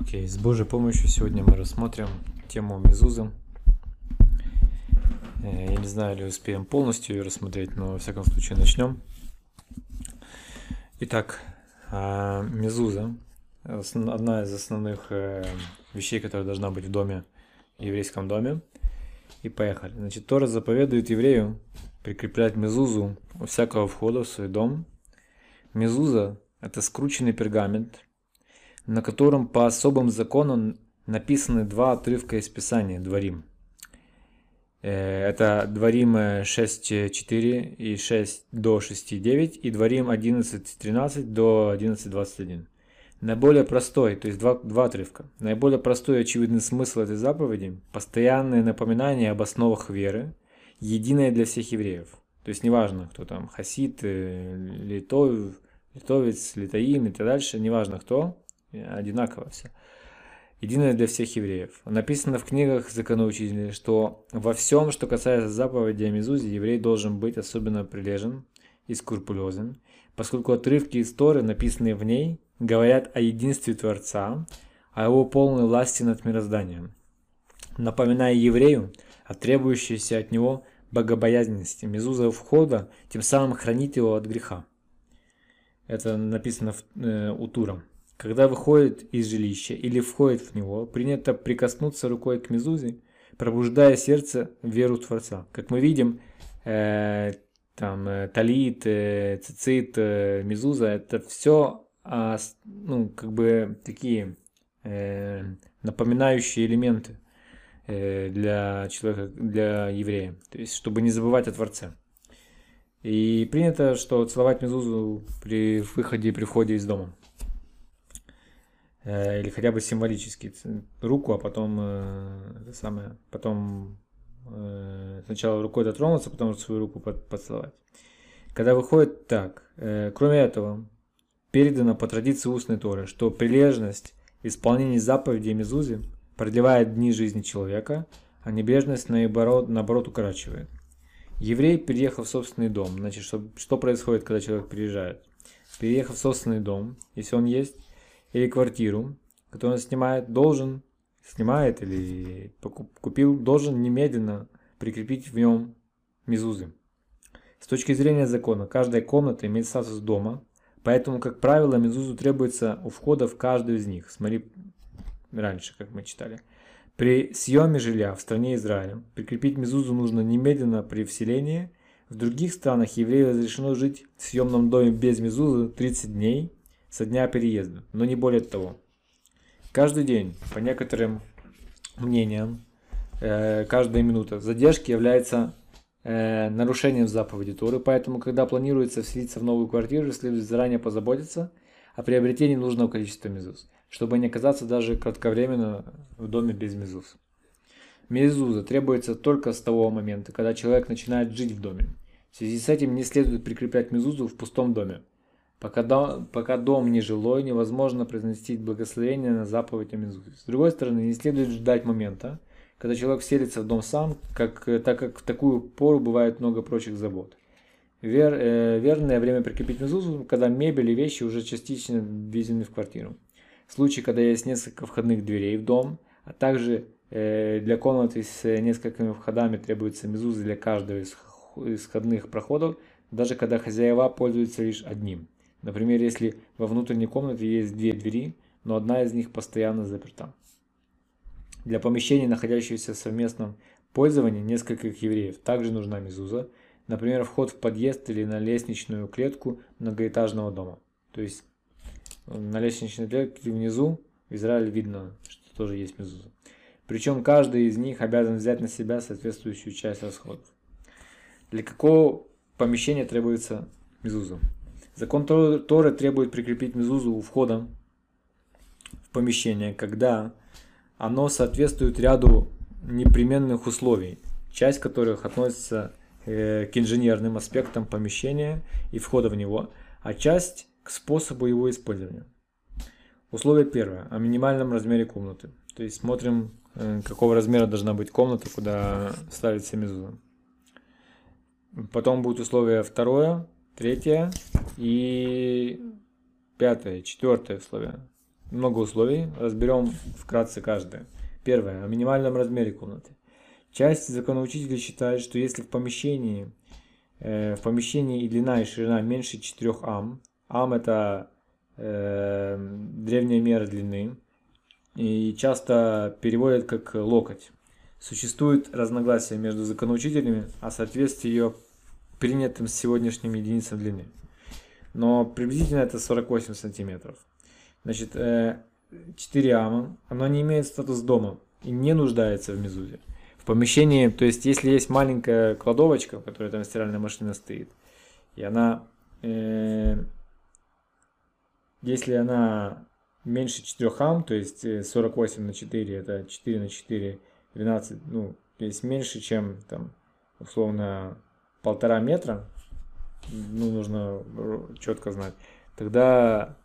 Окей, с Божьей помощью сегодня мы рассмотрим тему Мезуза. Э, я не знаю, ли успеем полностью ее рассмотреть, но во всяком случае начнем. Итак, а, Мезуза – одна из основных э, вещей, которая должна быть в доме, в еврейском доме. И поехали. Значит, Тора заповедует еврею прикреплять мезузу у всякого входа в свой дом. Мезуза – это скрученный пергамент, на котором по особым законам написаны два отрывка из Писания Дворим. Э, это Дворим 6.4 и 6 до 6.9 и Дворим 11.13 до 11.21. Наиболее простой, то есть два, два отрывка. Наиболее простой и очевидный смысл этой заповеди – постоянное напоминание об основах веры, единое для всех евреев. То есть неважно, кто там, хасид, э, литов, литовец, литаим и так дальше, неважно кто, одинаково все. Единое для всех евреев. Написано в книгах законоучителей, что во всем, что касается заповеди о Мезузе, еврей должен быть особенно прилежен и скрупулезен, поскольку отрывки истории, написанные в ней, говорят о единстве Творца, о его полной власти над мирозданием, напоминая еврею о требующейся от него богобоязненности, мезуза входа, тем самым хранить его от греха. Это написано в, э, у Тура. Когда выходит из жилища или входит в него, принято прикоснуться рукой к мезузе, пробуждая сердце в веру Творца. Как мы видим, э, там э, талит, э, цицит, э, мезуза, это все а, ну, как бы такие э, напоминающие элементы э, для человека, для еврея. То есть, чтобы не забывать о Творце. И принято, что целовать мезузу при выходе и при входе из дома. Э, или хотя бы символически руку, а потом э, это самое, потом э, сначала рукой дотронуться, потом свою руку под, поцеловать. Когда выходит так, э, кроме этого, передано по традиции устной Торы, что прилежность в исполнении заповедей Мезузи продлевает дни жизни человека, а небрежность наоборот, наоборот укорачивает. Еврей, переехав в собственный дом, значит, что, что происходит, когда человек приезжает? Переехав в собственный дом, если он есть, или квартиру, которую он снимает, должен, снимает или купил, должен немедленно прикрепить в нем мезузы. С точки зрения закона, каждая комната имеет статус дома, Поэтому, как правило, мезузу требуется у входа в каждую из них. Смотри раньше, как мы читали. При съеме жилья в стране Израиля прикрепить мезузу нужно немедленно при вселении. В других странах еврею разрешено жить в съемном доме без мезузы 30 дней со дня переезда, но не более того. Каждый день, по некоторым мнениям, э, каждая минута задержки является э, нарушением заповеди Торы, поэтому, когда планируется вселиться в новую квартиру, следует заранее позаботиться о приобретении нужного количества мезуз, чтобы не оказаться даже кратковременно в доме без мезуз. Мезуза требуется только с того момента, когда человек начинает жить в доме. В связи с этим не следует прикреплять мезузу в пустом доме. Пока, дом, пока дом не жилой, невозможно произнести благословение на заповедь о мезузе. С другой стороны, не следует ждать момента, когда человек селится в дом сам, как, э, так как в такую пору бывает много прочих забот. Вер, э, верное время прикрепить мезузу, когда мебель и вещи уже частично ввезены в квартиру. В случае, когда есть несколько входных дверей в дом, а также э, для комнаты с несколькими входами требуется мезуза для каждого из, из входных проходов, даже когда хозяева пользуются лишь одним. Например, если во внутренней комнате есть две двери, но одна из них постоянно заперта. Для помещений, находящихся в совместном пользовании нескольких евреев, также нужна мезуза, например, вход в подъезд или на лестничную клетку многоэтажного дома. То есть на лестничной клетке внизу в Израиле видно, что тоже есть мезуза. Причем каждый из них обязан взять на себя соответствующую часть расходов. Для какого помещения требуется мезуза? Закон Торы требует прикрепить мезузу у входа в помещение, когда оно соответствует ряду непременных условий, часть которых относится э, к инженерным аспектам помещения и входа в него, а часть к способу его использования. Условие первое. О минимальном размере комнаты. То есть смотрим, э, какого размера должна быть комната, куда ставится мезуза. Потом будет условие второе, третье и пятое, четвертое условие. много условий, разберем вкратце каждое. Первое. О минимальном размере комнаты. Часть законоучителей считает, что если в помещении, э, в помещении и длина и ширина меньше 4 ам, ам это э, древняя мера длины, и часто переводят как локоть. Существует разногласие между законоучителями о соответствии ее принятым сегодняшним единицам длины. Но приблизительно это 48 сантиметров. Значит, 4 э, ама, оно не имеет статус дома и не нуждается в мезузе. В помещении, то есть если есть маленькая кладовочка, в которой там стиральная машина стоит, и она, э, если она меньше 4 ам, то есть 48 э, на 4, это 4 на 4, 12, ну, то есть меньше, чем там, условно, полтора метра, ну, нужно четко знать, тогда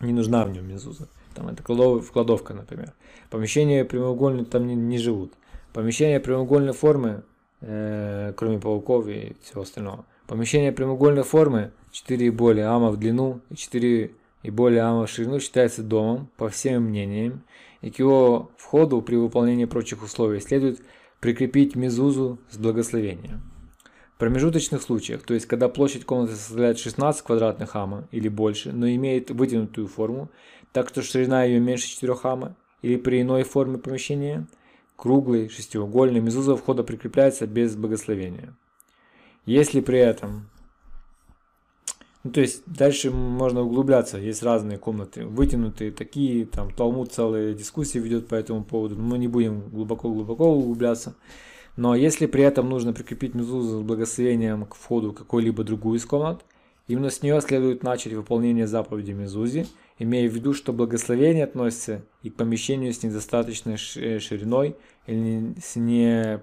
не нужна в нем мезуза. Там это кладов, кладовка, например. Помещения прямоугольные там не, не живут. Помещения прямоугольной формы, э, кроме пауков и всего остального. Помещение прямоугольной формы 4 и более ама в длину и 4 и более ама в ширину считается домом, по всем мнениям, и к его входу при выполнении прочих условий следует прикрепить мезузу с благословением промежуточных случаях, то есть когда площадь комнаты составляет 16 квадратных ама или больше, но имеет вытянутую форму, так что ширина ее меньше 4 ама, или при иной форме помещения, круглый, шестиугольный, мезуза входа прикрепляется без благословения. Если при этом ну, то есть дальше можно углубляться, есть разные комнаты, вытянутые такие, там Талмуд целые дискуссии ведет по этому поводу, мы не будем глубоко-глубоко углубляться. Но если при этом нужно прикрепить мезузу с благословением к входу какой-либо другую из комнат, именно с нее следует начать выполнение заповеди мезузи, имея в виду, что благословение относится и к помещению с недостаточной э, шириной или с не,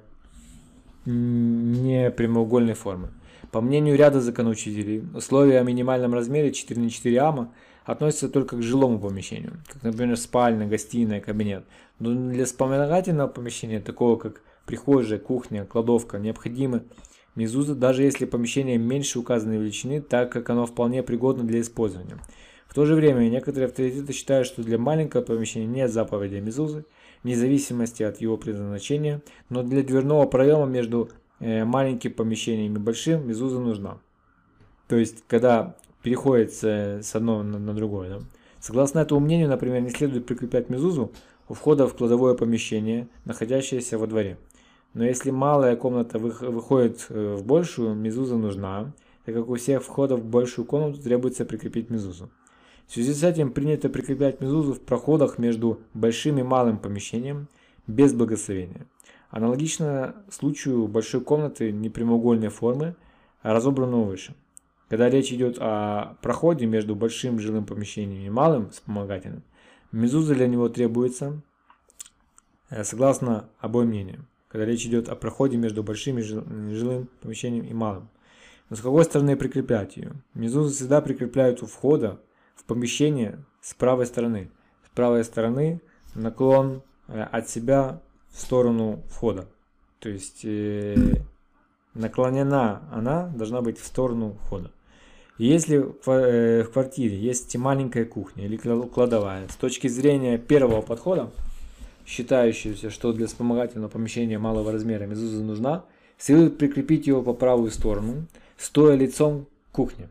не прямоугольной формы. По мнению ряда законоучителей, условия о минимальном размере 4 на 4 ама относятся только к жилому помещению, как, например, спальня, гостиная, кабинет. Но для вспомогательного помещения, такого как прихожая, кухня, кладовка необходимы мезузы, даже если помещение меньше указанной величины, так как оно вполне пригодно для использования. В то же время некоторые авторитеты считают, что для маленького помещения нет заповеди мезузы, вне зависимости от его предназначения, но для дверного проема между э, маленьким помещением и большим мезуза нужна. То есть, когда переходит с одного на, другое. Да? Согласно этому мнению, например, не следует прикреплять мезузу у входа в кладовое помещение, находящееся во дворе. Но если малая комната выходит э, в большую, мезуза нужна, так как у всех входов в большую комнату требуется прикрепить мезузу. В связи с этим принято прикреплять мезузу в проходах между большим и малым помещением без благословения. Аналогично случаю большой комнаты непрямоугольной формы, разобранного выше. Когда речь идет о проходе между большим жилым помещением и малым вспомогательным, мезуза для него требуется э, согласно обоим мнениям когда речь идет о проходе между большим жилым помещением и малым. Но с какой стороны прикреплять ее? Мезузы всегда прикрепляют у входа в помещение с правой стороны. С правой стороны наклон э, от себя в сторону входа. То есть э, наклонена она должна быть в сторону входа. И если в э, квартире есть маленькая кухня или кладовая, с точки зрения первого подхода, считающуюся, что для вспомогательного помещения малого размера мезуза нужна, следует прикрепить его по правую сторону, стоя лицом к кухне.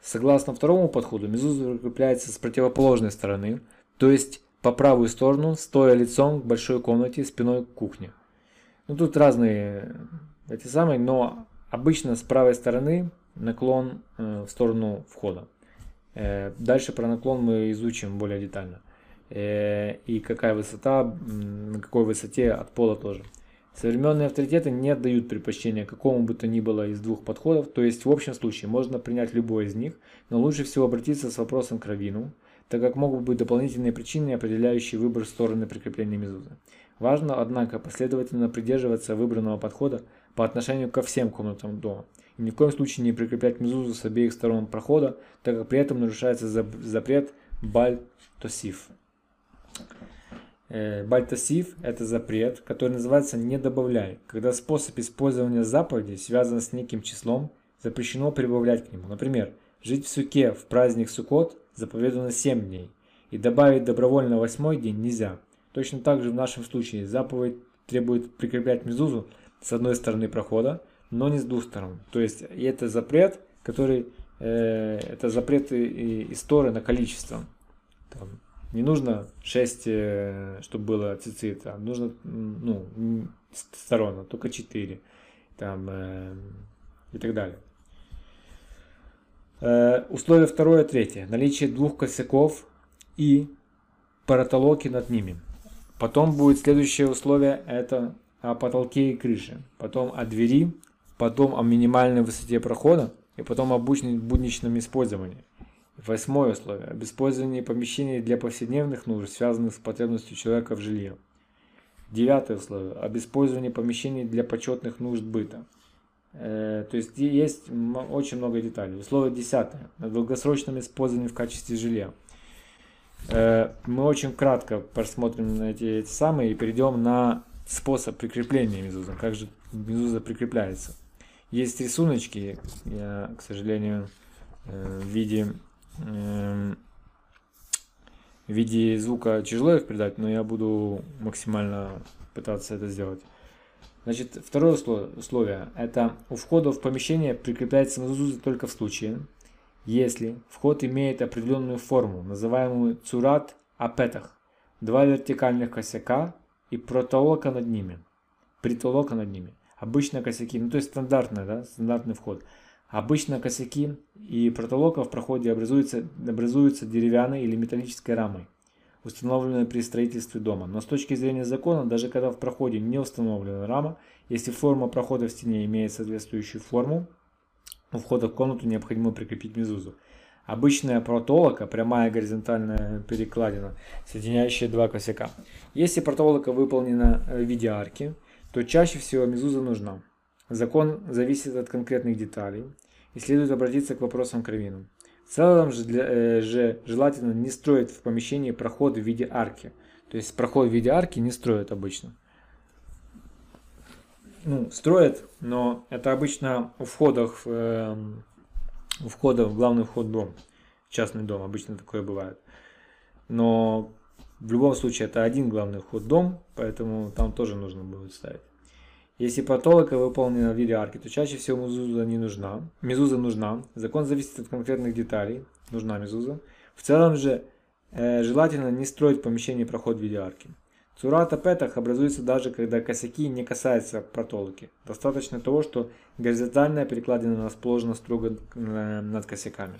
Согласно второму подходу, мезуза прикрепляется с противоположной стороны, то есть по правую сторону, стоя лицом к большой комнате спиной к кухне. Ну тут разные эти самые, но обычно с правой стороны наклон э, в сторону входа. Э, дальше про наклон мы изучим более детально. Э, и какая высота, на какой высоте от пола тоже. Современные авторитеты не отдают предпочтения какому бы то ни было из двух подходов, то есть в общем случае можно принять любой из них, но лучше всего обратиться с вопросом к раввину, так как могут быть дополнительные причины, определяющие выбор стороны прикрепления мезузы. Важно, однако, последовательно придерживаться выбранного подхода по отношению ко всем комнатам дома, и ни в коем случае не прикреплять мезузу с обеих сторон прохода, так как при этом нарушается запрет баль-тосиф. Э, Бальтасив – это запрет, который называется «не добавляй», когда способ использования заповеди связан с неким числом, запрещено прибавлять к нему. Например, жить в суке в праздник Суккот заповедано 7 дней, и добавить добровольно восьмой день нельзя. Точно так же в нашем случае заповедь требует прикреплять мезузу с одной стороны прохода, но не с двух сторон. То есть это запрет, который э, это запрет из Торы на количество. Там, не нужно 6, э, чтобы было цицит, а нужно ну, сторона, только 4 там, э, и так далее. Э, условие второе, третье. Наличие двух косяков и паратолоки над ними. Потом будет следующее условие, это о потолке и крыше. Потом о двери, потом о минимальной высоте прохода и потом об будничном использовании. Восьмое условие. Об использовании помещений для повседневных нужд, связанных с потребностью человека в жилье. Девятое условие. Об использовании помещений для почетных нужд быта. Э, то есть есть очень много деталей. Условие десятое. О долгосрочном использовании в качестве жилья. Э, мы очень кратко просмотрим эти, эти самые и перейдем на способ прикрепления мезуза. Как же мезуза прикрепляется. Есть рисуночки, я, к сожалению, э, в виде в виде звука тяжело их передать, но я буду максимально пытаться это сделать. Значит, второе условие – это у входа в помещение прикрепляется мезуза только в случае, если вход имеет определенную форму, называемую цурат апетах, два вертикальных косяка и протолока над ними, притолока над ними. Обычно косяки, ну то есть стандартный, да, стандартный вход – Обычно косяки и протолока в проходе образуются, образуются деревянной или металлической рамой, установленной при строительстве дома. Но с точки зрения закона, даже когда в проходе не установлена рама, если форма прохода в стене имеет соответствующую форму, у входа в комнату необходимо прикрепить мезузу. Обычная протолока, прямая горизонтальная перекладина, соединяющая два косяка. Если протолока выполнена в виде арки, то чаще всего мезуза нужна. Закон зависит от конкретных деталей и следует обратиться к вопросам к раввину. В целом же, для, э, же желательно не строить в помещении проход в виде арки. То есть проход в виде арки не строят обычно. Ну, строят, но это обычно у входах, э, у входа в главный вход в дом, частный дом, обычно такое бывает. Но в любом случае это один главный вход в дом, поэтому там тоже нужно будет ставить. Если потолока выполнена в виде арки, то чаще всего мезуза не нужна. Мезуза нужна. Закон зависит от конкретных деталей. Нужна мезуза. В целом же э, желательно не строить помещение проход в виде арки. Цурата петах образуется даже когда косяки не касаются протолоки. Достаточно того, что горизонтальная перекладина расположена строго э, над косяками.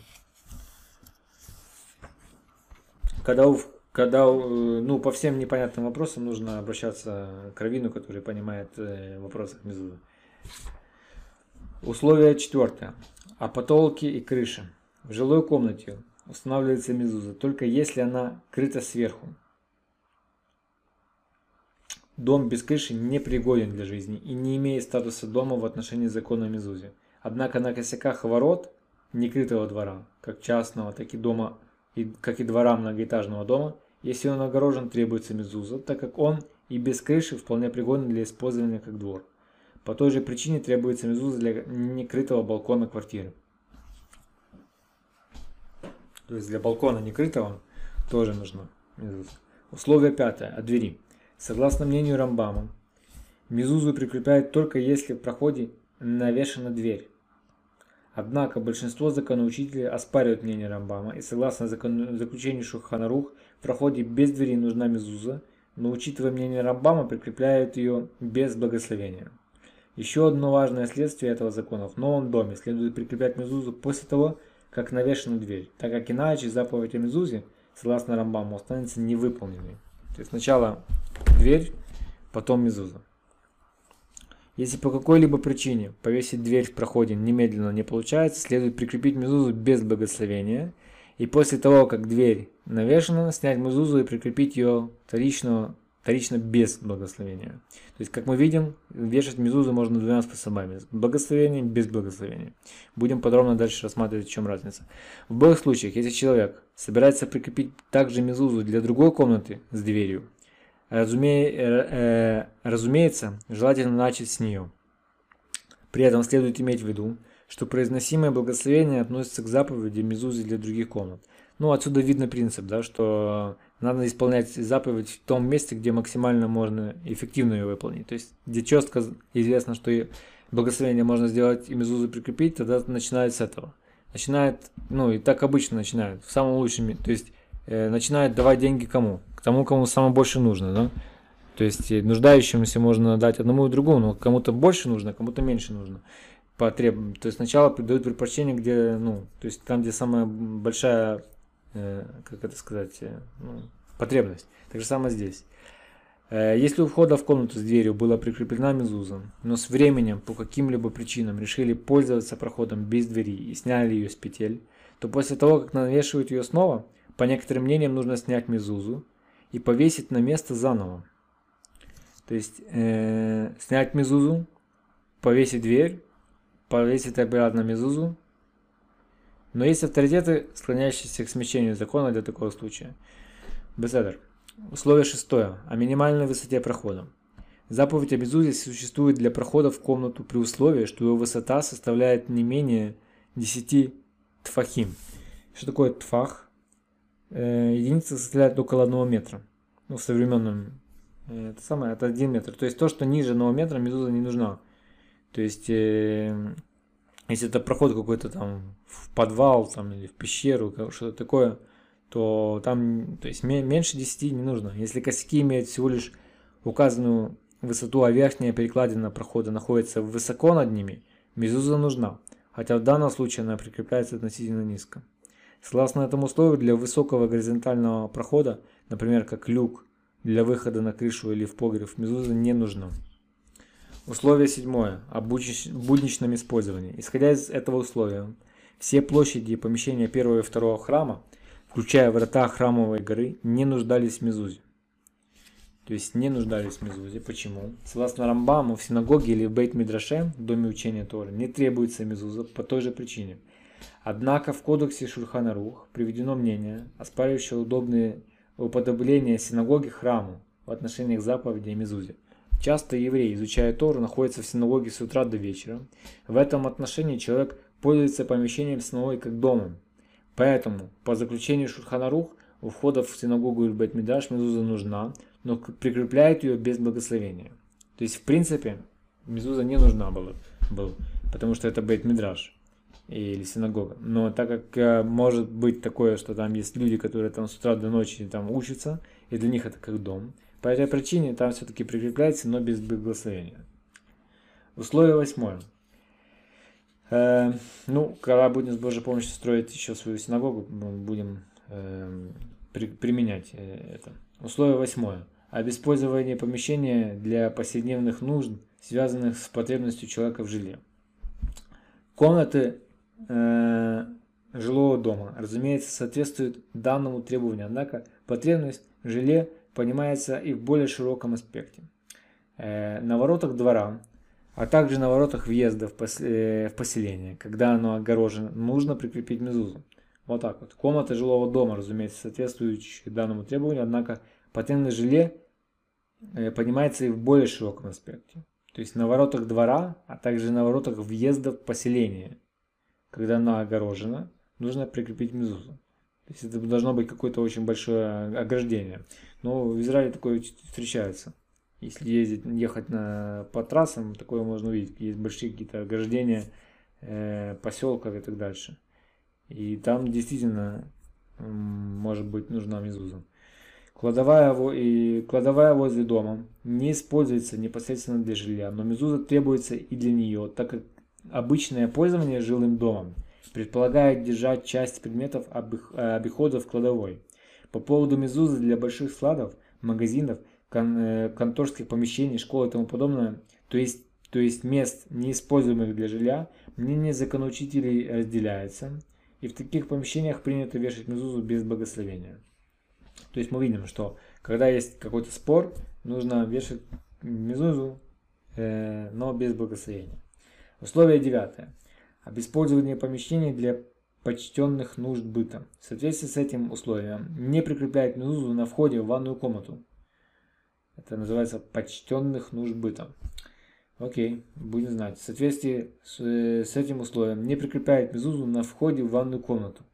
Когда у когда, э, ну, по всем непонятным вопросам нужно обращаться к Равину, который понимает э, в вопросах Мезуза. Условие четвертое. О потолке и крыше. В жилой комнате устанавливается мезуза только если она крыта сверху. Дом без крыши не пригоден для жизни и не имеет статуса дома в отношении закона о мезузе. Однако на косяках ворот некрытого двора, как частного, так и дома, и, как и двора многоэтажного дома, если он огорожен, требуется мезуза, так как он и без крыши вполне пригоден для использования как двор. По той же причине требуется мезуза для некрытого балкона квартиры. То есть для балкона некрытого тоже нужна мезуза. Условие пятое. О двери. Согласно мнению Рамбама, мезузу прикрепляют только если в проходе навешена дверь. Однако большинство законоучителей оспаривают мнение Рамбама и согласно закон... заключению Шуханарух в проходе без двери нужна мезуза, но учитывая мнение Рамбама прикрепляют ее без благословения. Еще одно важное следствие этого закона. В новом доме следует прикреплять мезузу после того, как навешена дверь, так как иначе заповедь о мезузе, согласно Рамбаму, останется невыполненной. То есть сначала дверь, потом мезуза. Если по какой-либо причине повесить дверь в проходе немедленно не получается, следует прикрепить мезузу без благословения. И после того, как дверь навешена, снять мезузу и прикрепить ее вторично, вторично без благословения. То есть, как мы видим, вешать мезузу можно двумя способами. Благословением, без благословения. Будем подробно дальше рассматривать, в чем разница. В обоих случаях, если человек собирается прикрепить также мезузу для другой комнаты с дверью, Разуме... Э, э, разумеется, желательно начать с нее. При этом следует иметь в виду, что произносимое благословение относится к заповеди Мезузы для других комнат. Ну, отсюда видно принцип, да, что надо исполнять заповедь в том месте, где максимально можно эффективно ее выполнить. То есть, где четко известно, что благословение можно сделать и мезузу прикрепить, тогда начинает с этого. Начинает, ну и так обычно начинают, в самом лучшем, то есть э, начинает давать деньги кому? К тому, кому самое больше нужно, да? То есть нуждающимся можно дать одному и другому, но кому-то больше нужно, кому-то меньше нужно. Потреб... То есть сначала дают предпочтение, где, ну, то есть там, где самая большая, э, как это сказать, э, ну, потребность. Так же самое здесь. Э, если у входа в комнату с дверью была прикреплена мезуза, но с временем по каким-либо причинам решили пользоваться проходом без двери и сняли ее с петель, то после того, как навешивают ее снова, по некоторым мнениям нужно снять мезузу и повесить на место заново. То есть э, снять мезузу, повесить дверь, повесить обратно мезузу. Но есть авторитеты, склоняющиеся к смещению закона для такого случая. Беседер. Условие шестое. О минимальной высоте прохода. Заповедь о безузе существует для прохода в комнату при условии, что его высота составляет не менее 10 тфахим. Что такое тфах? Э, единица составляет около 1 метра. Ну, в современном э, это самое, это 1 метр. То есть то, что ниже 1 метра, медуза не нужна. То есть, э, если это проход какой-то там в подвал там, или в пещеру, что-то такое, то там то есть, меньше 10 не нужно. Если косяки имеют всего лишь указанную высоту, а верхняя перекладина прохода находится высоко над ними, мезуза нужна, хотя в данном случае она прикрепляется относительно низко. Согласно этому условию, для высокого горизонтального прохода, например, как люк для выхода на крышу или в погреб, мезуза не нужна. Условие седьмое. О будничном использовании. Исходя из этого условия, все площади и помещения первого и второго храма – включая врата храмовой горы, не нуждались в мезузе. То есть не нуждались в мезузе. Почему? Согласно Рамбаму, в синагоге или в Бейт-Мидраше, в доме учения Торы, не требуется мезуза по той же причине. Однако в кодексе Шульхана Рух приведено мнение, оспаривающее удобные уподобления синагоги храму в отношении к заповеди и мезузе. Часто евреи, изучая Тору, находятся в синагоге с утра до вечера. В этом отношении человек пользуется помещением синагоги как домом, Поэтому, по заключению Шурханарух, у входа в синагогу или Бет-Мидраш мезуза нужна, но прикрепляет ее без благословения. То есть, в принципе, мезуза не нужна была, был, потому что это Бет-Мидраш или синагога. Но так как э, может быть такое, что там есть люди, которые там с утра до ночи там учатся, и для них это как дом, по этой причине там все-таки прикрепляется, но без благословения. Условие восьмое. Э, ну, когда будем с Божьей помощью строить еще свою синагогу, будем э, при, применять э, это. Условие восьмое. Об использовании помещения для повседневных нужд, связанных с потребностью человека в жилье. Комнаты э, жилого дома, разумеется, соответствуют данному требованию, однако потребность в жилье понимается и в более широком аспекте. Э, на воротах двора а также на воротах въезда э, в поселение, когда оно огорожено, нужно прикрепить мезузу. Вот так вот. Комната жилого дома, разумеется, соответствующая данному требованию, однако патентное желе э, понимается и в более широком аспекте. То есть на воротах двора, а также на воротах въезда в поселение, когда оно огорожено, нужно прикрепить мезузу. То есть это должно быть какое-то очень большое ограждение. Но в Израиле такое встречается. Если ездить, ехать на, по трассам, такое можно увидеть. Есть большие какие-то ограждения э, поселков и так дальше. И там действительно может быть нужна мезуза. Кладовая, и кладовая возле дома не используется непосредственно для жилья, но мезуза требуется и для нее, так как обычное пользование жилым домом предполагает держать часть предметов обихода в кладовой. По поводу мезузы для больших складов, магазинов – кон, э, конторских помещений, школ и тому подобное, то есть, то есть мест, неиспользуемых для жилья, мнение законоучителей разделяется, и в таких помещениях принято вешать мезузу без благословения. То есть мы видим, что когда есть какой-то спор, нужно вешать мезузу, э, но без благословения. Условие девятое. Об использовании помещений для почтенных нужд быта. В соответствии с этим условием не прикрепляет мезузу на входе в ванную комнату, это называется почтенных нужд быта. Окей, будем знать. В соответствии с, с этим условием не прикрепляет мезузу на входе в ванную комнату.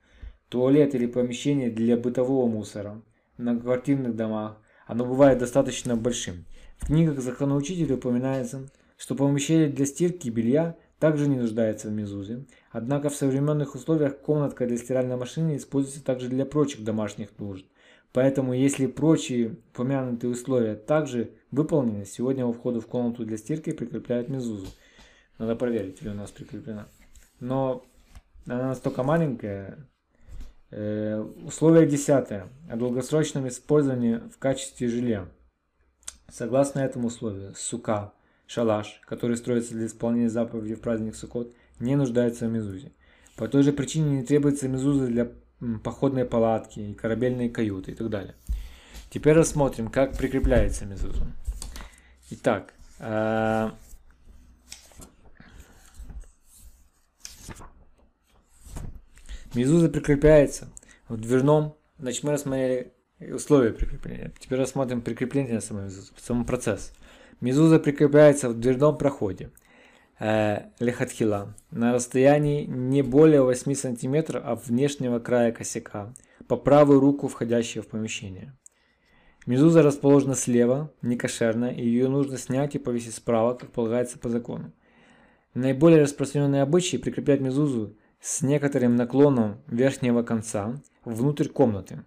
туалет или помещение для бытового мусора на квартирных домах, оно бывает достаточно большим. В книгах законоучителя упоминается, что помещение для стирки белья также не нуждается в мезузе, однако в современных условиях комнатка для стиральной машины используется также для прочих домашних нужд. Поэтому, если прочие упомянутые условия также выполнены, сегодня у входа в комнату для стирки прикрепляют мезузу. Надо проверить, или у нас прикреплена. Но она настолько маленькая. Э, условие десятое. О долгосрочном использовании в качестве жилья. Согласно этому условию, сука, шалаш, который строится для исполнения заповеди в праздник Суккот, не нуждается в мезузе. По той же причине не требуется мезуза для походной палатки и корабельные каюты и так далее. Теперь рассмотрим, как прикрепляется мезуза. Итак, э, мезуза прикрепляется в дверном, значит мы рассмотрели условия прикрепления. Теперь рассмотрим прикрепление самой мезузу, сам процесс. Мезуза прикрепляется в дверном проходе э, на расстоянии не более 8 см от внешнего края косяка по правую руку входящего в помещение. Мезуза расположена слева, не кошерная, и ее нужно снять и повесить справа, как полагается по закону. Наиболее распространенные обычаи прикреплять мезузу с некоторым наклоном верхнего конца внутрь комнаты.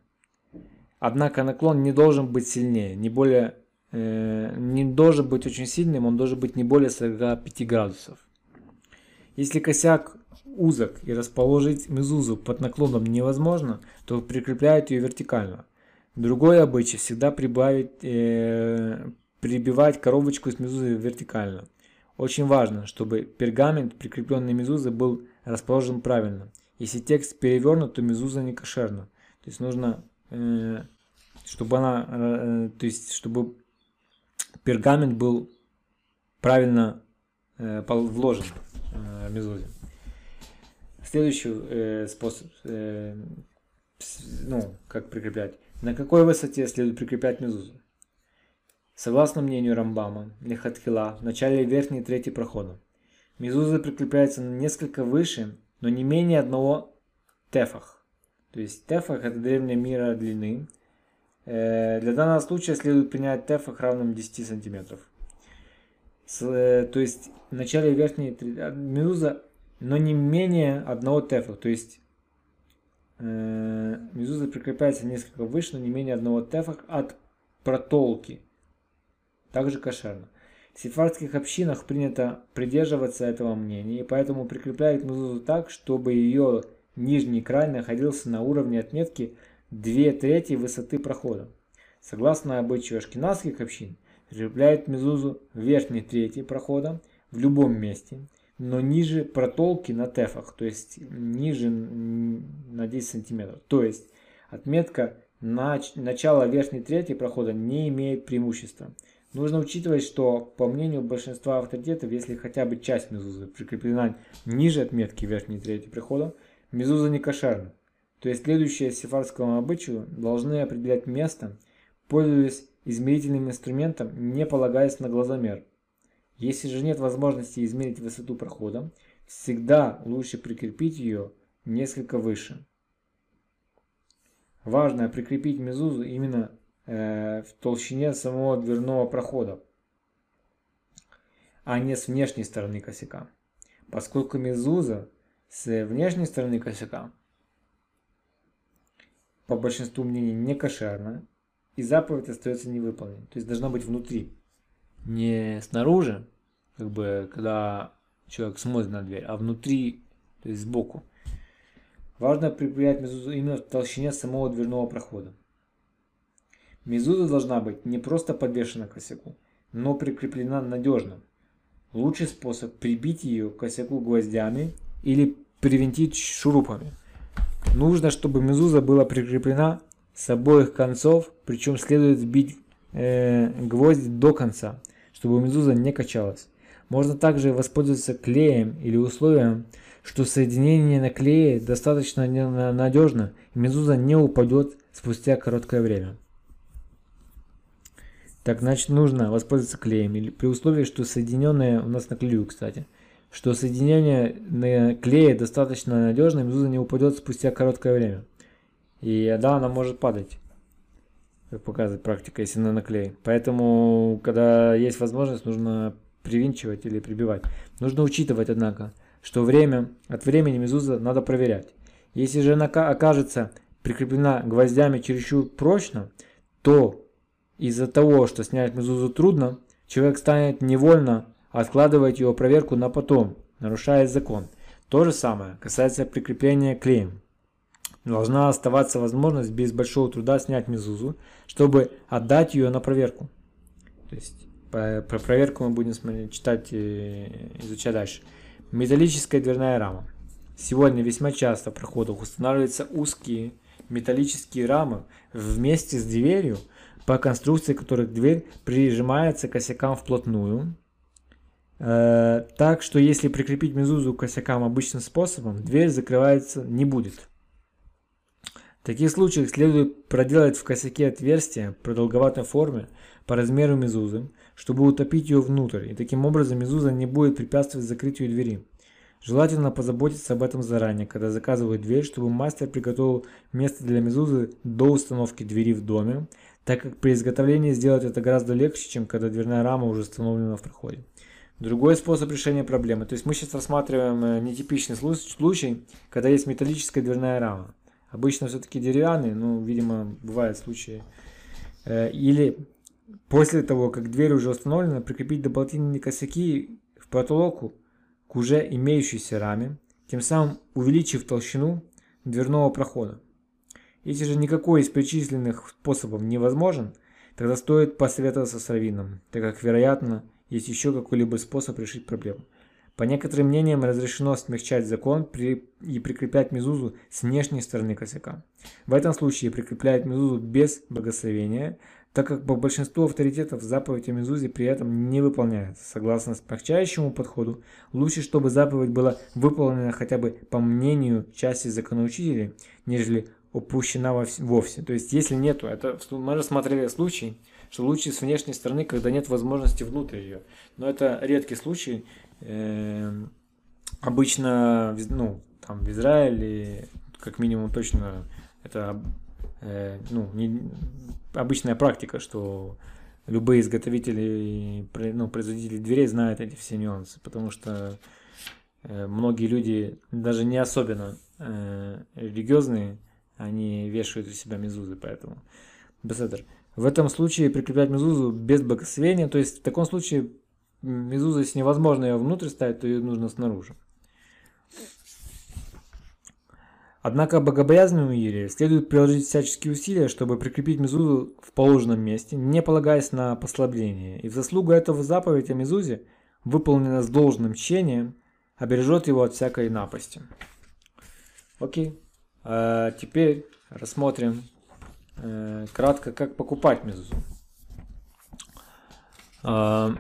Однако наклон не должен быть сильнее, не более не должен быть очень сильным, он должен быть не более 45 градусов. Если косяк узок и расположить мезузу под наклоном невозможно, то прикрепляют ее вертикально. Другой обычай всегда прибавить, э, прибивать коробочку с мезузой вертикально. Очень важно, чтобы пергамент, прикрепленный мезузой, был расположен правильно. Если текст перевернут, то мезуза не кошерна. То есть нужно, э, чтобы она, э, то есть чтобы пергамент был правильно э, вложен э, мезузе. Следующий э, способ, э, ну, как прикреплять. На какой высоте следует прикреплять мезузу? Согласно мнению Рамбама, Лехатхила, в начале верхней трети прохода. Мезуза прикрепляется несколько выше, но не менее одного тефах. То есть тефах это древняя мира длины, для данного случая следует принять тефах равным 10 см. Э, то есть в начале верхней а, медуза, но не менее одного тефа. То есть э, медуза прикрепляется несколько выше, но не менее одного тефа от протолки. Также кошерно. В сефардских общинах принято придерживаться этого мнения, и поэтому прикрепляют медузу так, чтобы ее нижний край находился на уровне отметки две трети высоты прохода. Согласно обычаю ашкенадских общин, прикрепляют мезузу в верхней трети прохода в любом месте, но ниже протолки на тефах, то есть ниже на 10 сантиметров. То есть отметка нач начала верхней трети прохода не имеет преимущества. Нужно учитывать, что по мнению большинства авторитетов, если хотя бы часть мезузы прикреплена ниже отметки верхней трети прохода, мезуза не кошерна. То есть следующие сефардскому обычаю должны определять место, пользуясь измерительным инструментом, не полагаясь на глазомер. Если же нет возможности измерить высоту прохода, всегда лучше прикрепить ее несколько выше. Важно прикрепить мезузу именно э, в толщине самого дверного прохода, а не с внешней стороны косяка. Поскольку мезуза с внешней стороны косяка по большинству мнений не кошерно, и заповедь остается невыполненной. То есть должна быть внутри. Не снаружи, как бы, когда человек смотрит на дверь, а внутри, то есть сбоку. Важно прикреплять мезузу именно в толщине самого дверного прохода. Мезуза должна быть не просто подвешена к косяку, но прикреплена надежно. Лучший способ прибить ее к косяку гвоздями или привинтить шурупами – Нужно, чтобы мезуза была прикреплена с обоих концов, причем следует сбить э, гвоздь до конца, чтобы мезуза не качалась. Можно также воспользоваться клеем или условием, что соединение на клее достаточно надежно и мезуза не упадет спустя короткое время. Так, значит, нужно воспользоваться клеем, или при условии, что соединенные у нас на клею, кстати, что соединение на клее достаточно надежно, и медуза не упадет спустя короткое время. И да, она может падать, как показывает практика, если на наклей. Поэтому, когда есть возможность, нужно привинчивать или прибивать. Нужно учитывать, однако, что время от времени мезуза надо проверять. Если же она окажется прикреплена гвоздями чересчур прочно, то из-за того, что снять мезузу трудно, человек станет невольно откладывать его проверку на потом, нарушая закон. То же самое касается прикрепления клеем. Должна оставаться возможность без большого труда снять мезузу, чтобы отдать ее на проверку. То есть про проверку мы будем смотреть, читать изучать дальше. Металлическая дверная рама. Сегодня весьма часто в проходах устанавливаются узкие металлические рамы вместе с дверью, по конструкции которых дверь прижимается к косякам вплотную, так что если прикрепить мезузу к косякам обычным способом, дверь закрывается не будет. В таких случаях следует проделать в косяке отверстие продолговатой форме по размеру мезузы, чтобы утопить ее внутрь, и таким образом мезуза не будет препятствовать закрытию двери. Желательно позаботиться об этом заранее, когда заказывают дверь, чтобы мастер приготовил место для мезузы до установки двери в доме, так как при изготовлении сделать это гораздо легче, чем когда дверная рама уже установлена в проходе. Другой способ решения проблемы. То есть мы сейчас рассматриваем э, нетипичный случай, когда есть металлическая дверная рама. Обычно все-таки деревянные, но, видимо, бывают случаи. Э, или после того, как дверь уже установлена, прикрепить дополнительные косяки в потолок к уже имеющейся раме, тем самым увеличив толщину дверного прохода. Если же никакой из перечисленных способов невозможен, тогда стоит посоветоваться с раввином, так как, вероятно, есть еще какой-либо способ решить проблему. По некоторым мнениям разрешено смягчать закон при, и прикреплять мезузу с внешней стороны косяка. В этом случае прикрепляют мезузу без благословения, так как по большинству авторитетов заповедь о Мезузе при этом не выполняется. Согласно смягчающему подходу, лучше, чтобы заповедь была выполнена хотя бы по мнению части законоучителей, нежели упущена вовсе. То есть, если нету, это мы рассмотрели случай, что лучше с внешней стороны, когда нет возможности внутрь ее. Но это редкий случай. Эм, обычно, ну, там в Израиле, как минимум точно, это э, ну, не, обычная практика, что любые изготовители, ну, производители дверей знают эти все нюансы, потому что э, многие люди, даже не особенно э, религиозные, они вешают у себя мезузы, поэтому беседер. В этом случае прикреплять мезузу без благословения, то есть в таком случае мезуза, если невозможно ее внутрь ставить, то ее нужно снаружи. Однако богобоязненному еврею следует приложить всяческие усилия, чтобы прикрепить мезузу в положенном месте, не полагаясь на послабление. И в заслугу этого заповедь о мезузе, выполненная с должным тщением, обережет его от всякой напасти. Окей. А теперь рассмотрим кратко, как покупать мезузу. А,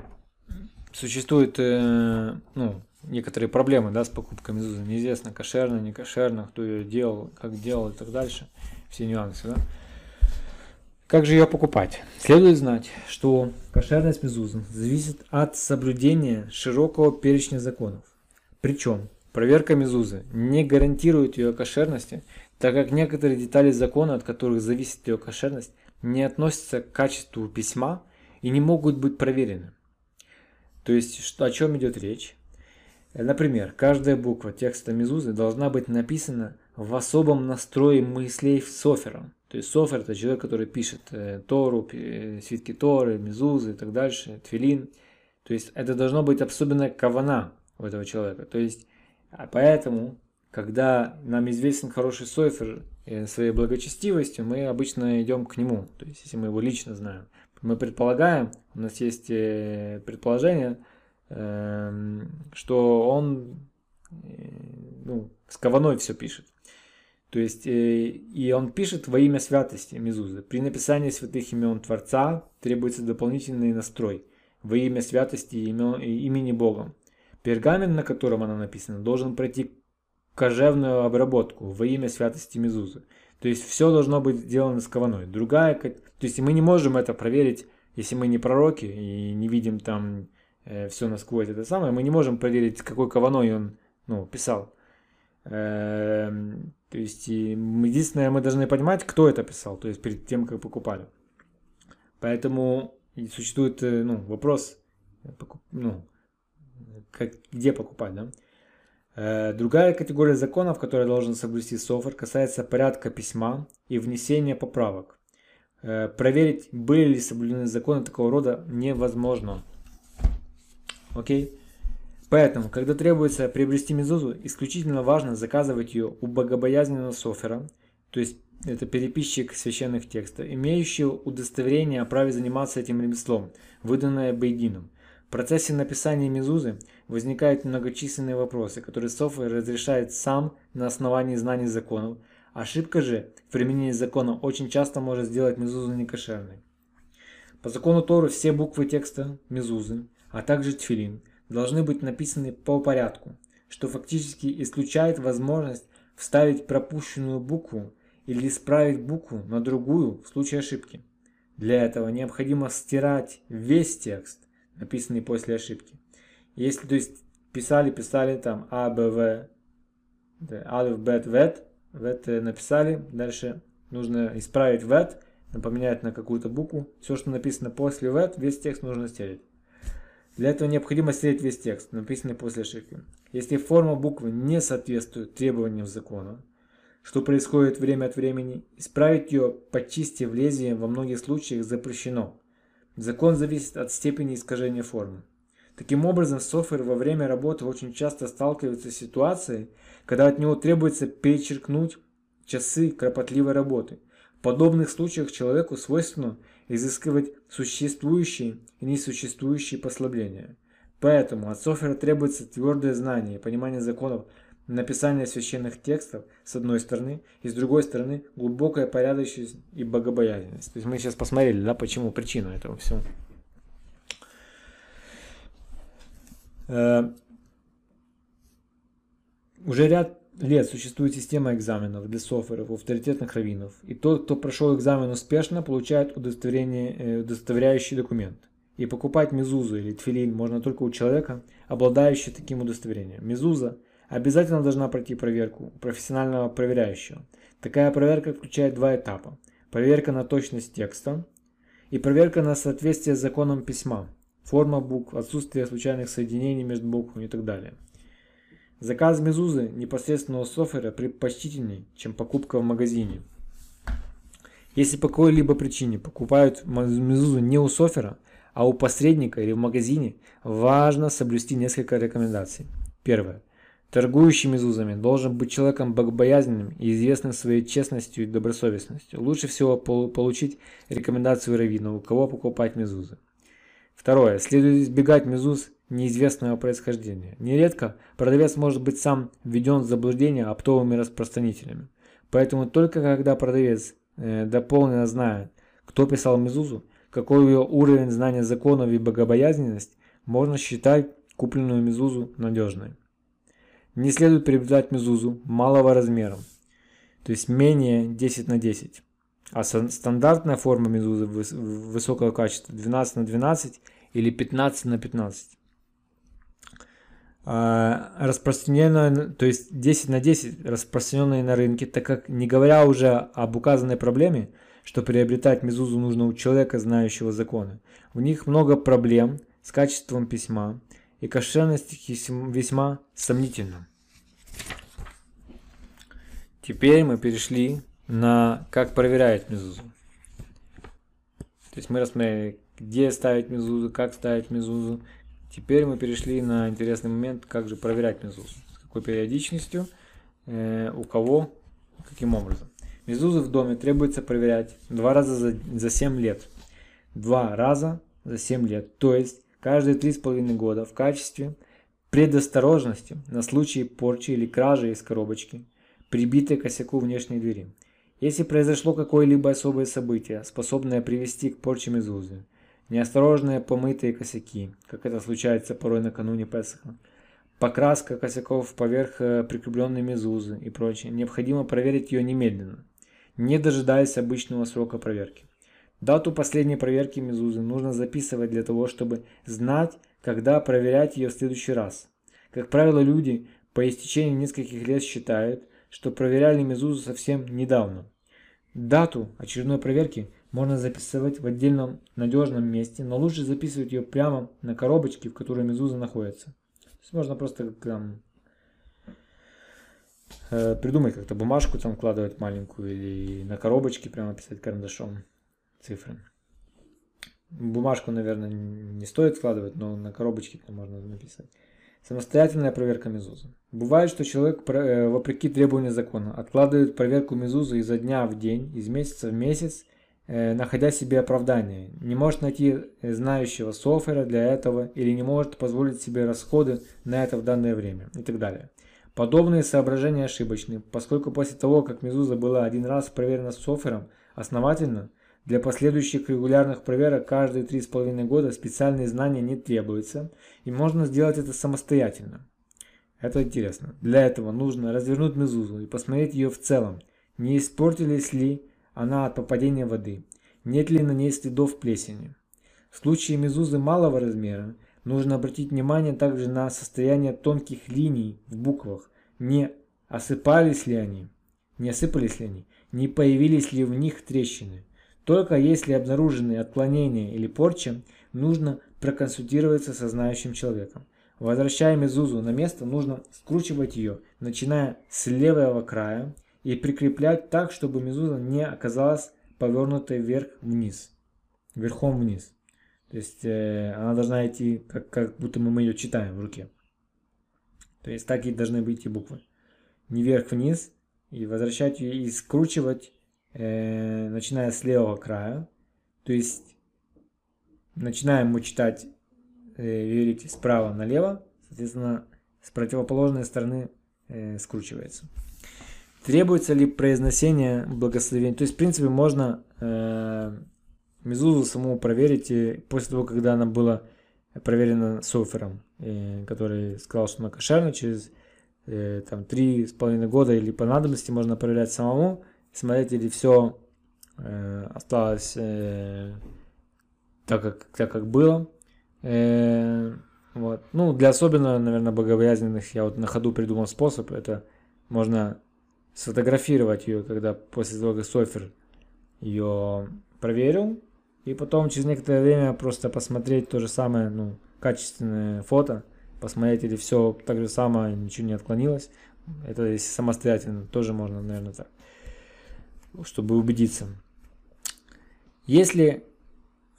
существует э, ну, некоторые проблемы да, с покупками ЗУЗа. Неизвестно, кошерно, не кошерно, кто ее делал, как делал и так дальше. Все нюансы. Да? Как же ее покупать? Следует знать, что кошерность мезузы зависит от соблюдения широкого перечня законов. Причем проверка мезузы не гарантирует ее кошерности, так как некоторые детали закона, от которых зависит ее кошерность, не относятся к качеству письма и не могут быть проверены. То есть, о чем идет речь? Например, каждая буква текста Мезузы должна быть написана в особом настрое мыслей софером. То есть софер это человек, который пишет э, Тору, э, свитки Торы, Мезузы и так дальше, Твилин. То есть это должно быть особенная кавана у этого человека. То есть а поэтому, когда нам известен хороший софер э, своей благочестивостью, мы обычно идем к нему. То есть если мы его лично знаем. Мы предполагаем, у нас есть э, предположение, Эм, что он э, ну, с кованой все пишет. То есть, и он пишет во имя святости Мезузы. При написании святых имен Творца требуется дополнительный настрой во имя святости имен, имени Богом. Пергамент, на котором она написана, должен пройти кожевную обработку во имя святости Мезузы. То есть все должно быть сделано с кованой. Другая, то есть мы не можем это проверить, если мы не пророки и не видим там э, все насквозь это самое, мы не можем проверить, какой каваной он ну, писал. Эм, то есть, единственное, мы должны понимать, кто это писал, то есть перед тем, как покупали. Поэтому существует э, ну, вопрос, ну, как, где покупать, да? Э, другая категория законов, которые должен соблюсти софр, касается порядка письма и внесения поправок. Э, проверить, были ли соблюдены законы такого рода, невозможно. Окей? Поэтому, когда требуется приобрести мезузу, исключительно важно заказывать ее у богобоязненного софера, то есть это переписчик священных текстов, имеющий удостоверение о праве заниматься этим ремеслом, выданное Бейдином. В процессе написания мезузы возникают многочисленные вопросы, которые софтвер разрешает сам на основании знаний законов. Ошибка же в применении закона очень часто может сделать мезузу некошерной. По закону Торы все буквы текста мезузы, а также тфилин, должны быть написаны по порядку, что фактически исключает возможность вставить пропущенную букву или исправить букву на другую в случае ошибки. Для этого необходимо стирать весь текст, написанный после ошибки. Если, то есть, писали, писали там А, Б, В, Алиф, Бет, Вет, Вет написали, дальше нужно исправить Вет, поменять на какую-то букву. Все, что написано после Вет, весь текст нужно стереть. Для этого необходимо стереть весь текст, написанный после ошибки. Если форма буквы не соответствует требованиям закона, что происходит время от времени, исправить ее, почистив лезвие во многих случаях запрещено. Закон зависит от степени искажения формы. Таким образом, софтвер во время работы очень часто сталкивается с ситуацией, когда от него требуется перечеркнуть часы кропотливой работы. В подобных случаях человеку свойственно изыскивать существующие и несуществующие послабления. Поэтому от софтвера требуется твердое знание и понимание законов написания священных текстов с одной стороны, и с другой стороны глубокая порядочность и богобоязненность. То есть мы сейчас посмотрели, да, почему причина этого всего. Э, уже ряд лет существует система экзаменов для соферов, авторитетных раввинов, и тот, кто прошел экзамен успешно, получает удостоверение, э, удостоверяющий документ. И покупать мезузу или тфилин можно только у человека, обладающего таким удостоверением. Мезуза обязательно должна пройти проверку у профессионального проверяющего. Такая проверка включает два этапа. Проверка на точность текста и проверка на соответствие с законом письма, форма букв, отсутствие случайных соединений между буквами и так далее. Заказ мезузы непосредственно у софтвера предпочтительней, чем покупка в магазине. Если по какой-либо причине покупают мезузу не у софтвера, а у посредника или в магазине, важно соблюсти несколько рекомендаций. Первое. Торгующий мезузами должен быть человеком богобоязненным и известным своей честностью и добросовестностью. Лучше всего получить рекомендацию раввина, у кого покупать мезузы. Второе. Следует избегать мезуз неизвестного происхождения. Нередко продавец может быть сам введен в заблуждение оптовыми распространителями. Поэтому только когда продавец э, дополненно знает, кто писал мезузу, какой ее уровень знания законов и богобоязненность, можно считать купленную мезузу надежной. Не следует приобретать мезузу малого размера, то есть менее 10 на 10. А стандартная форма мезузы высокого качества 12 на 12 или 15 на 15. А, распространенная, то есть 10 на 10 распространенные на рынке, так как не говоря уже об указанной проблеме, что приобретать мезузу нужно у человека, знающего законы. У них много проблем с качеством письма, и кошерность весьма сомнительна. Теперь мы перешли на как проверять мезузу. То есть мы рассмотрели, где ставить мезузу, как ставить мезузу. Теперь мы перешли на интересный момент, как же проверять мезузу. С какой периодичностью, э, у кого, каким образом. Мезузу в доме требуется проверять два раза за, за 7 лет. Два раза за 7 лет. То есть каждые 3,5 года в качестве предосторожности на случай порчи или кражи из коробочки, прибитой к косяку внешней двери. Если произошло какое-либо особое событие, способное привести к порче мезузы, неосторожные помытые косяки, как это случается порой накануне Песаха, покраска косяков поверх э, прикрепленной мезузы и прочее, необходимо проверить ее немедленно, не дожидаясь обычного срока проверки. Дату последней проверки мезузы нужно записывать для того, чтобы знать, когда проверять ее в следующий раз. Как правило, люди, по истечении нескольких лет считают, что проверяли Мезузу совсем недавно. Дату очередной проверки можно записывать в отдельном надежном месте, но лучше записывать ее прямо на коробочке, в которой Мезуза находится. То есть можно просто там э, придумать как-то бумажку там вкладывать маленькую или на коробочке прямо писать карандашом цифры. Бумажку, наверное, не стоит вкладывать, но на коробочке можно написать. Самостоятельная проверка Мезузы. Бывает, что человек, э, вопреки требованию закона, откладывает проверку Мезузы изо дня в день, из месяца в месяц, э, находя себе оправдание. Не может найти знающего софтвера для этого или не может позволить себе расходы на это в данное время и так далее. Подобные соображения ошибочны, поскольку после того, как Мезуза была один раз проверена софтвером основательно, для последующих регулярных проверок каждые 3,5 года специальные знания не требуются, и можно сделать это самостоятельно. Это интересно. Для этого нужно развернуть мезузу и посмотреть ее в целом. Не испортились ли она от попадения воды? Нет ли на ней следов плесени? В случае мезузы малого размера нужно обратить внимание также на состояние тонких линий в буквах. Не осыпались ли они? Не осыпались ли они? Не появились ли в них трещины? Только если обнаружены отклонения или порча, нужно проконсультироваться со знающим человеком. Возвращая мезузу на место, нужно скручивать ее, начиная с левого края и прикреплять так, чтобы мезуза не оказалась повернутой вверх-вниз, верхом вниз. То есть э, она должна идти, как, как будто мы ее читаем в руке. То есть так и должны быть и буквы. Не вверх-вниз, и возвращать ее и скручивать э, начиная с левого края. То есть начинаем мы читать, э, справа налево, соответственно, с противоположной стороны э, скручивается. Требуется ли произношение благословения? То есть, в принципе, можно э, Мезузу саму проверить и после того, когда она была проверена софером, э, который сказал, что она кошерна, через э, там, три с половиной года или по надобности можно проверять самому смотреть, или все э, осталось э, так, как, так, как было. Э, вот. Ну, для особенно, наверное, богобоязненных я вот на ходу придумал способ. Это можно сфотографировать ее, когда после того, как Софер ее проверил. И потом через некоторое время просто посмотреть то же самое, ну, качественное фото. Посмотреть, или все так же самое, ничего не отклонилось. Это если самостоятельно, тоже можно, наверное, так чтобы убедиться. Если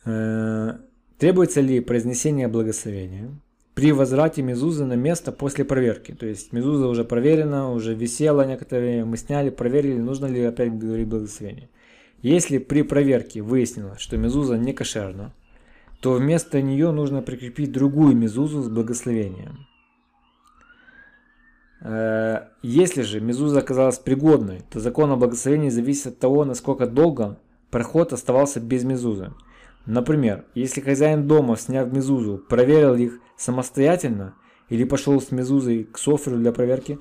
э, требуется ли произнесение благословения при возврате мезузы на место после проверки, то есть мезуза уже проверена, уже висела некоторые, мы сняли, проверили, нужно ли опять говорить благословение. Если при проверке выяснилось, что мезуза не кошерна, то вместо нее нужно прикрепить другую мезузу с благословением. Э, если же мезуза оказалась пригодной, то закон о благословении зависит от того, насколько долго проход оставался без мезузы. Например, если хозяин дома, сняв мезузу, проверил их самостоятельно или пошел с мезузой к соферу для проверки,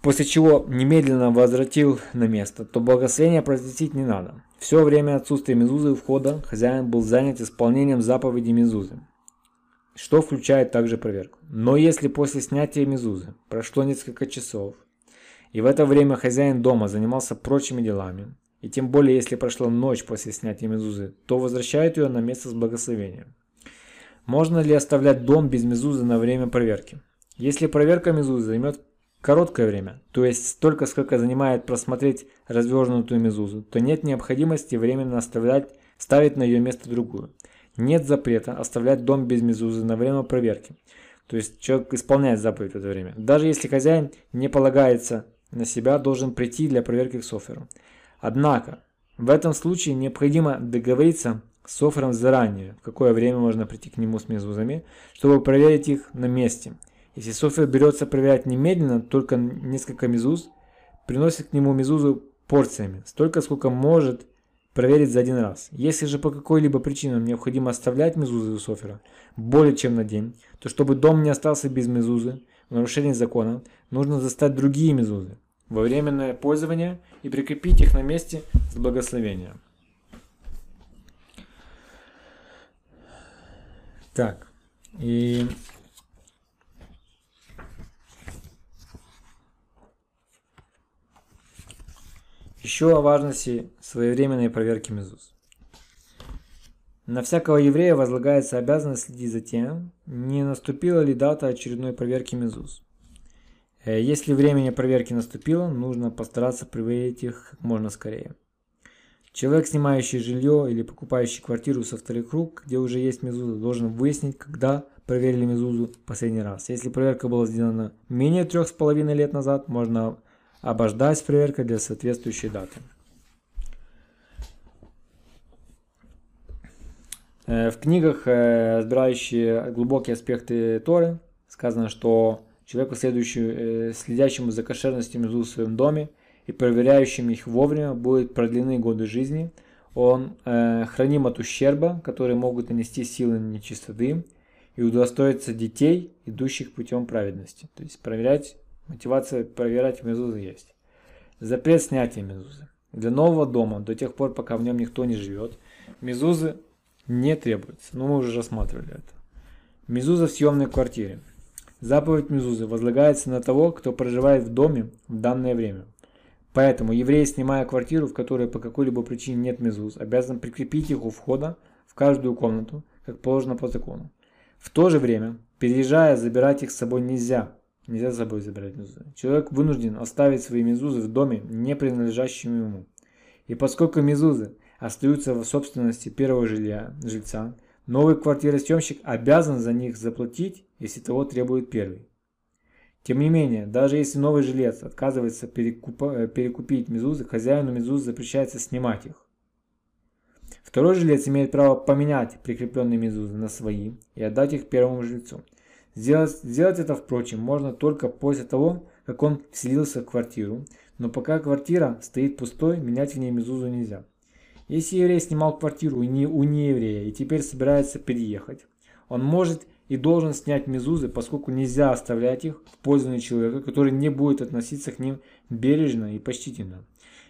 после чего немедленно возвратил на место, то благословение произносить не надо. Все время отсутствия мезузы у входа хозяин был занят исполнением заповеди мезузы что включает также проверку. Но если после снятия мезузы прошло несколько часов, и в это время хозяин дома занимался прочими делами, и тем более если прошла ночь после снятия мезузы, то возвращают ее на место с благословением. Можно ли оставлять дом без мезузы на время проверки? Если проверка мезузы займет короткое время, то есть столько, сколько занимает просмотреть развернутую мезузу, то нет необходимости временно оставлять, ставить на ее место другую. Нет запрета оставлять дом без мезузы на время проверки. То есть человек исполняет заповедь в это время. Даже если хозяин не полагается на себя, должен прийти для проверки к соферу. Однако, в этом случае необходимо договориться с софером заранее, в какое время можно прийти к нему с мезузами, чтобы проверить их на месте. Если софер берется проверять немедленно, только несколько мезуз, приносит к нему мезузу порциями, столько, сколько может проверить за один раз. Если же по какой-либо причинам необходимо оставлять мезузы у софера более чем на день, то чтобы дом не остался без мезузы, в нарушении закона, нужно застать другие мезузы во временное пользование и прикрепить их на месте с благословением. Так, и Еще о важности своевременной проверки Мезуз. На всякого еврея возлагается обязанность следить за тем, не наступила ли дата очередной проверки Мезуз. Э, если времени проверки наступило, нужно постараться проверить их как можно скорее. Человек, снимающий жилье или покупающий квартиру со вторых рук, где уже есть мезуза, должен выяснить, когда проверили мезузу последний раз. Если проверка была сделана менее трех с половиной лет назад, можно обождать с проверкой для соответствующей даты. Э, в книгах, э, разбирающие глубокие аспекты Торы, сказано, что человеку, э, следующему за кошерностью мезуз в своем доме и проверяющим их вовремя, будут продлены годы жизни. Он э, храним от ущерба, которые могут нанести силы нечистоты, и удостоится детей, идущих путем праведности. То есть проверять, мотивация проверять мезузы есть. Запрет снятия мезузы. Для нового дома, до тех пор, пока в нем никто не живет, мезузы не требуется. Но мы уже рассматривали это. Мезуза в съемной квартире. Заповедь Мезузы возлагается на того, кто проживает в доме в данное время. Поэтому еврей, снимая квартиру, в которой по какой-либо причине нет мезуз, обязан прикрепить их у входа в каждую комнату, как положено по закону. В то же время, переезжая, забирать их с собой нельзя. Нельзя с собой забирать мезузы. Человек вынужден оставить свои мезузы в доме, не принадлежащем ему. И поскольку мезузы остаются в собственности первого жилья, жильца, новый квартиросъемщик обязан за них заплатить, если того требует первый. Тем не менее, даже если новый жилец отказывается перекупа, перекупить мезузы, хозяину мезуз запрещается снимать их. Второй жилец имеет право поменять прикрепленные мезузы на свои и отдать их первому жильцу. Сделать, сделать это, впрочем, можно только после того, как он вселился в квартиру, но пока квартира стоит пустой, менять в ней мезузу нельзя. Если еврей снимал квартиру у нееврея и теперь собирается переехать, он может и должен снять мезузы, поскольку нельзя оставлять их в пользовании человека, который не будет относиться к ним бережно и почтительно.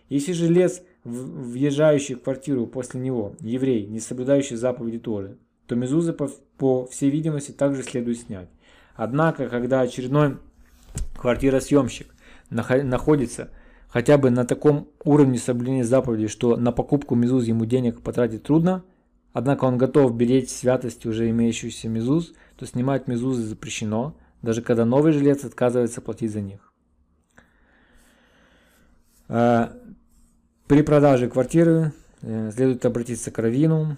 Если же лес, въезжающий в квартиру после него, еврей, не соблюдающий заповеди Торы, то мезузы, по, всей видимости, также следует снять. Однако, когда очередной квартиросъемщик находится хотя бы на таком уровне соблюдения заповедей, что на покупку мезуз ему денег потратить трудно, однако он готов беречь святость уже имеющихся мезуз, то снимать мезузы запрещено, даже когда новый жилец отказывается платить за них. А, при продаже квартиры э, следует обратиться к раввину.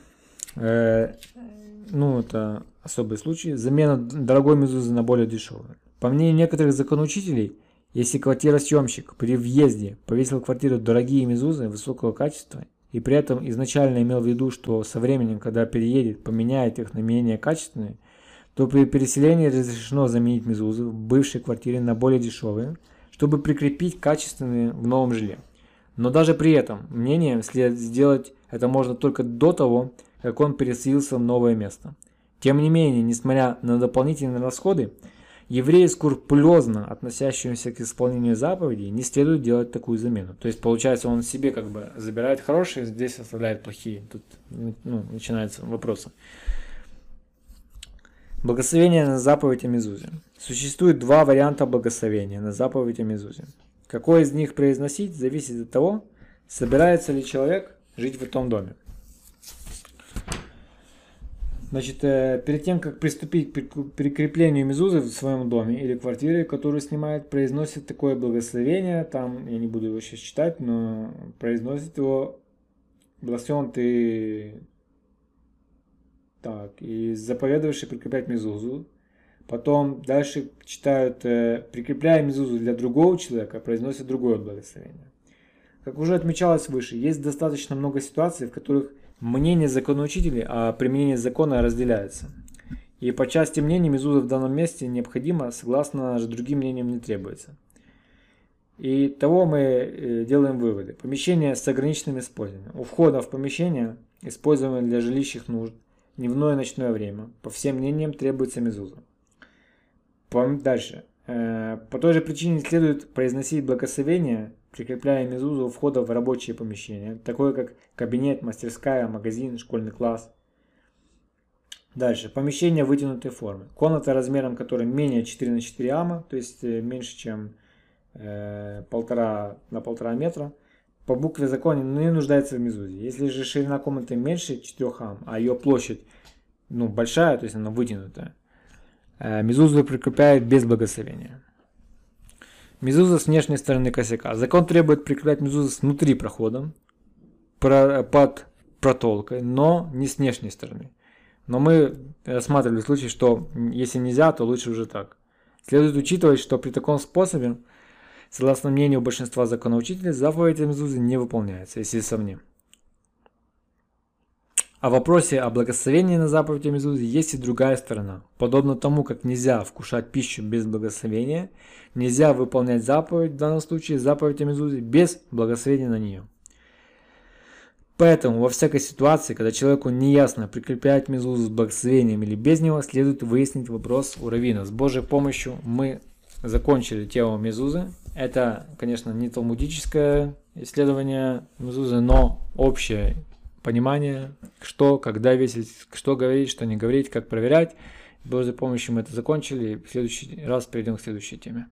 Ну, это особый случай. Замена дорогой мезузы на более дешевую. По мнению некоторых законоучителей, если квартиросъемщик при въезде повесил в квартиру дорогие мезузы высокого качества и при этом изначально имел в виду, что со временем, когда переедет, поменяет их на менее качественные, то при переселении разрешено заменить мезузы в бывшей квартире на более дешевые, чтобы прикрепить качественные в новом жилье. Но даже при этом мнением следует сделать это можно только до того, как он переселился в новое место. Тем не менее, несмотря на дополнительные расходы, евреи, скрупулезно относящимся к исполнению заповедей, не следует делать такую замену. То есть, получается, он себе как бы забирает хорошие, здесь оставляет плохие. Тут ну, начинаются вопросы. Благословение на заповедь о Мезузе. Существует два варианта благословения на заповедь о Мезузе. Какой из них произносить, зависит от того, собирается ли человек жить в этом доме. Значит, э, перед тем, как приступить к прикреплению мезузы в своем доме или квартире, которую снимает, произносит такое благословение. Там, я не буду его сейчас читать, но произносит его «Благословен ты...» Так, и заповедовавший прикреплять мезузу. Потом дальше читают э, «Прикрепляя мезузу для другого человека», произносит другое благословение. Как уже отмечалось выше, есть достаточно много ситуаций, в которых Мнение законоучителей о применении закона разделяется. И по части мнений Мезуза в данном месте необходимо, согласно же другим мнениям не требуется. И того мы э, делаем выводы. Помещение с ограниченным использованием. У входа в помещение, используемое для жилищных нужд, дневное и ночное время, по всем мнениям требуется мезуза. Дальше. Э, по той же причине следует произносить благословение прикрепляя мезузу у входа в рабочее помещение, такое как кабинет, мастерская, магазин, школьный класс. Дальше. Помещение вытянутой формы. Комната размером которой менее 4 на 4 ама, то есть э, меньше, чем э, полтора на полтора метра. по букве закона не нуждается в мезузе. Если же ширина комнаты меньше 4 ам, а ее площадь ну, большая, то есть она вытянутая, мезузу прикрепляют без благословения. Мезуза с внешней стороны косяка. Закон требует прикреплять мезузу внутри прохода, под протолкой, но не с внешней стороны. Но мы рассматривали случай, что если нельзя, то лучше уже так. Следует учитывать, что при таком способе, согласно мнению большинства законоучителей, заповедь Мезузы не выполняется, если сомним. О вопросе о благословении на заповедь Мезузы есть и другая сторона. Подобно тому, как нельзя вкушать пищу без благословения, нельзя выполнять заповедь, в данном случае заповедь Мезузы, без благословения на нее. Поэтому во всякой ситуации, когда человеку неясно прикреплять мезузу с благословением или без него, следует выяснить вопрос у Равина. С Божьей помощью мы закончили тему мезузы. Это, конечно, не талмудическое исследование мезузы, но общее понимание, что, когда весить, что говорить, что не говорить, как проверять. Божьей помощью мы это закончили. В следующий раз перейдем к следующей теме.